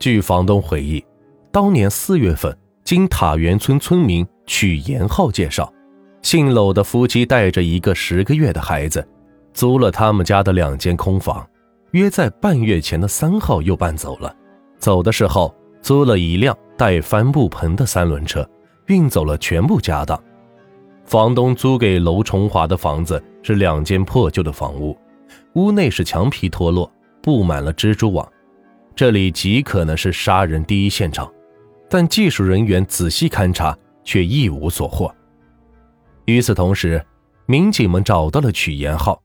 据房东回忆，当年四月份，经塔园村村民曲延浩介绍，姓娄的夫妻带着一个十个月的孩子，租了他们家的两间空房，约在半月前的三号又搬走了。走的时候，租了一辆带帆布棚的三轮车，运走了全部家当。房东租给娄崇华的房子是两间破旧的房屋，屋内是墙皮脱落，布满了蜘蛛网。这里极可能是杀人第一现场，但技术人员仔细勘查却一无所获。与此同时，民警们找到了曲延浩，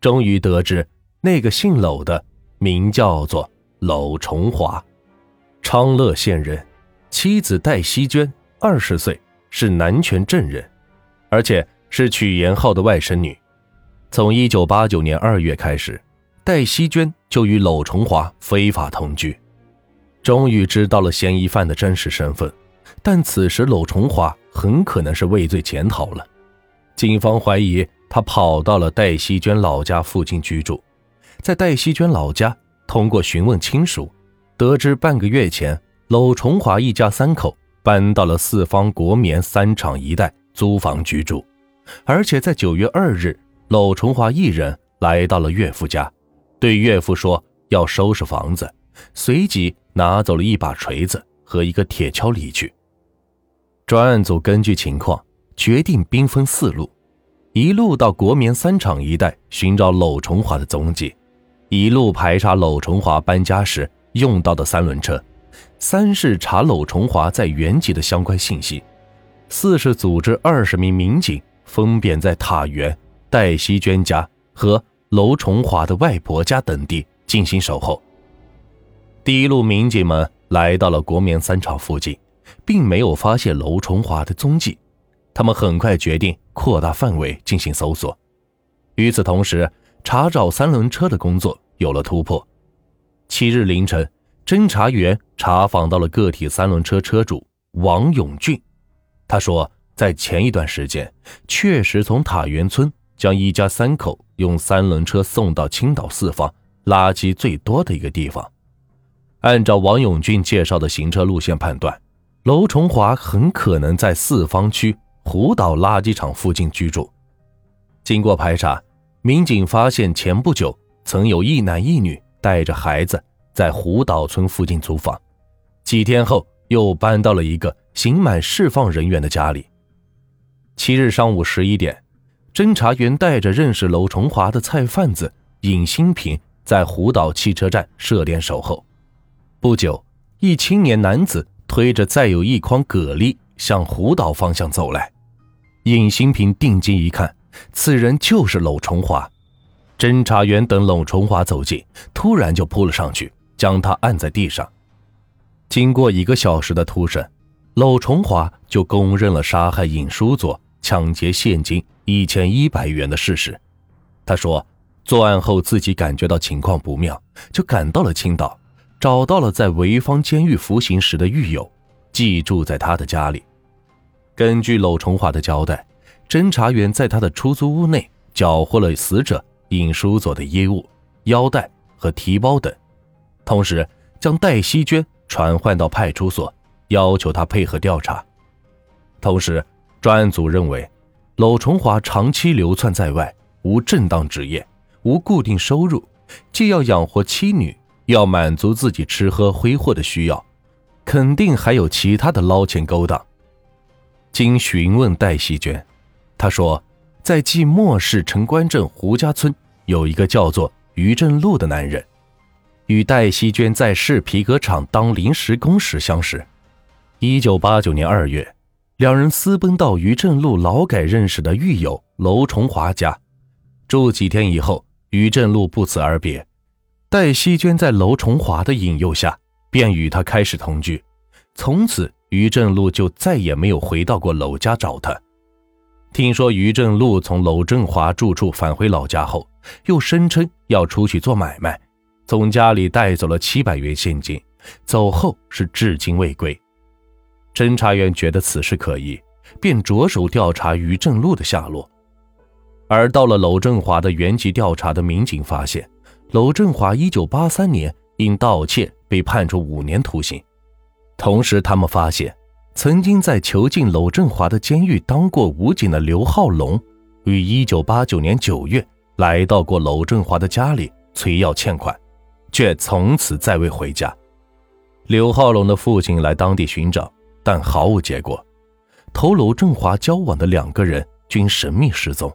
终于得知那个姓娄的名叫做娄崇华，昌乐县人，妻子戴希娟二十岁，是南泉镇人，而且是曲延浩的外甥女。从一九八九年二月开始。戴希娟就与娄崇华非法同居，终于知道了嫌疑犯的真实身份，但此时娄崇华很可能是畏罪潜逃了。警方怀疑他跑到了戴希娟老家附近居住，在戴希娟老家，通过询问亲属，得知半个月前娄崇华一家三口搬到了四方国棉三厂一带租房居住，而且在九月二日，娄崇华一人来到了岳父家。对岳父说要收拾房子，随即拿走了一把锤子和一个铁锹离去。专案组根据情况决定兵分四路，一路到国棉三厂一带寻找娄崇华的踪迹，一路排查娄崇华搬家时用到的三轮车，三是查娄崇华在原籍的相关信息，四是组织二十名民警分别在塔园、戴希娟家和。娄崇华的外婆家等地进行守候。第一路民警们来到了国棉三厂附近，并没有发现娄崇华的踪迹。他们很快决定扩大范围进行搜索。与此同时，查找三轮车的工作有了突破。七日凌晨，侦查员查访到了个体三轮车车主王永俊。他说，在前一段时间，确实从塔园村。将一家三口用三轮车送到青岛四方垃圾最多的一个地方。按照王永俊介绍的行车路线判断，娄崇华很可能在四方区湖岛垃圾场附近居住。经过排查，民警发现前不久曾有一男一女带着孩子在湖岛村附近租房，几天后又搬到了一个刑满释放人员的家里。七日上午十一点。侦查员带着认识娄崇华的菜贩子尹新平，在湖岛汽车站设点守候。不久，一青年男子推着载有一筐蛤蜊向湖岛方向走来。尹新平定睛一看，此人就是娄崇华。侦查员等娄崇华走近，突然就扑了上去，将他按在地上。经过一个小时的突审，娄崇华就供认了杀害尹书佐、抢劫现金。一千一百元的事实，他说，作案后自己感觉到情况不妙，就赶到了青岛，找到了在潍坊监狱服刑时的狱友，寄住在他的家里。根据娄崇华的交代，侦查员在他的出租屋内缴获了死者尹书佐的衣物、腰带和提包等，同时将戴希娟传唤到派出所，要求他配合调查。同时，专案组认为。娄崇华长期流窜在外，无正当职业，无固定收入，既要养活妻女，要满足自己吃喝挥霍的需要，肯定还有其他的捞钱勾当。经询问戴希娟，她说，在即墨市城关镇胡家村有一个叫做于振禄的男人，与戴希娟在市皮革厂当临时工时相识。一九八九年二月。两人私奔到于振禄劳改认识的狱友娄崇华家，住几天以后，于振禄不辞而别。戴希娟在娄崇华的引诱下，便与他开始同居。从此，于振禄就再也没有回到过娄家找他。听说于振禄从娄振华住处返回老家后，又声称要出去做买卖，从家里带走了七百元现金，走后是至今未归。侦查员觉得此事可疑，便着手调查于正禄的下落。而到了娄振华的原籍调查的民警发现，娄振华1983年因盗窃被判处五年徒刑。同时，他们发现曾经在囚禁娄振华的监狱当过武警的刘浩龙，于1989年9月来到过娄振华的家里催要欠款，却从此再未回家。刘浩龙的父亲来当地寻找，但毫无结果。同娄振华交往的两个人均神秘失踪，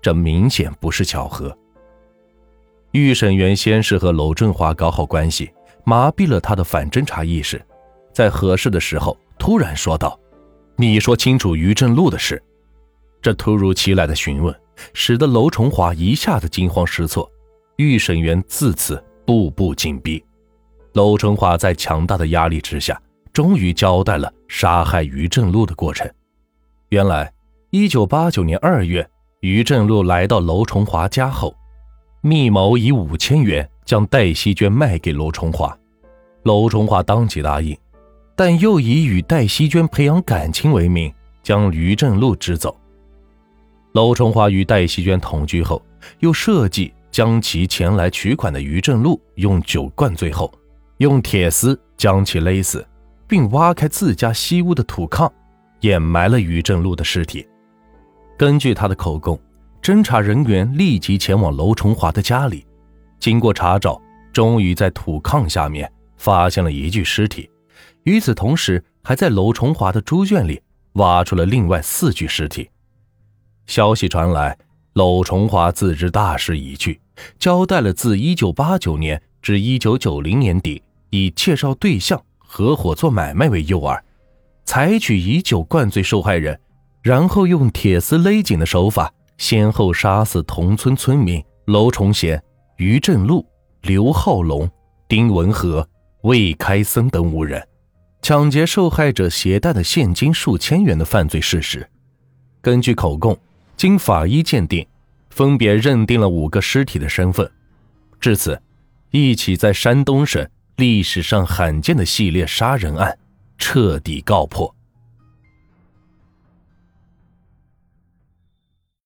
这明显不是巧合。预审员先是和娄振华搞好关系，麻痹了他的反侦查意识，在合适的时候突然说道：“你说清楚于振禄的事。”这突如其来的询问，使得娄崇华一下子惊慌失措。预审员自此步步紧逼。娄崇华在强大的压力之下，终于交代了杀害于正禄的过程。原来，一九八九年二月，于正禄来到娄崇华家后，密谋以五千元将戴希娟卖给娄崇华。娄崇华当即答应，但又以与戴希娟培养感情为名，将于正禄支走。娄崇华与戴希娟同居后，又设计将其前来取款的于正禄用酒灌醉后。用铁丝将其勒死，并挖开自家西屋的土炕，掩埋了于正禄的尸体。根据他的口供，侦查人员立即前往娄崇华的家里，经过查找，终于在土炕下面发现了一具尸体。与此同时，还在娄崇华的猪圈里挖出了另外四具尸体。消息传来，娄崇华自知大势已去，交代了自1989年至1990年底。以介绍对象、合伙做买卖为诱饵，采取以酒灌醉受害人，然后用铁丝勒紧的手法，先后杀死同村村民娄崇贤、于振禄、刘浩龙、丁文和、魏开森等五人，抢劫受害者携带的现金数千元的犯罪事实。根据口供，经法医鉴定，分别认定了五个尸体的身份。至此，一起在山东省。历史上罕见的系列杀人案彻底告破。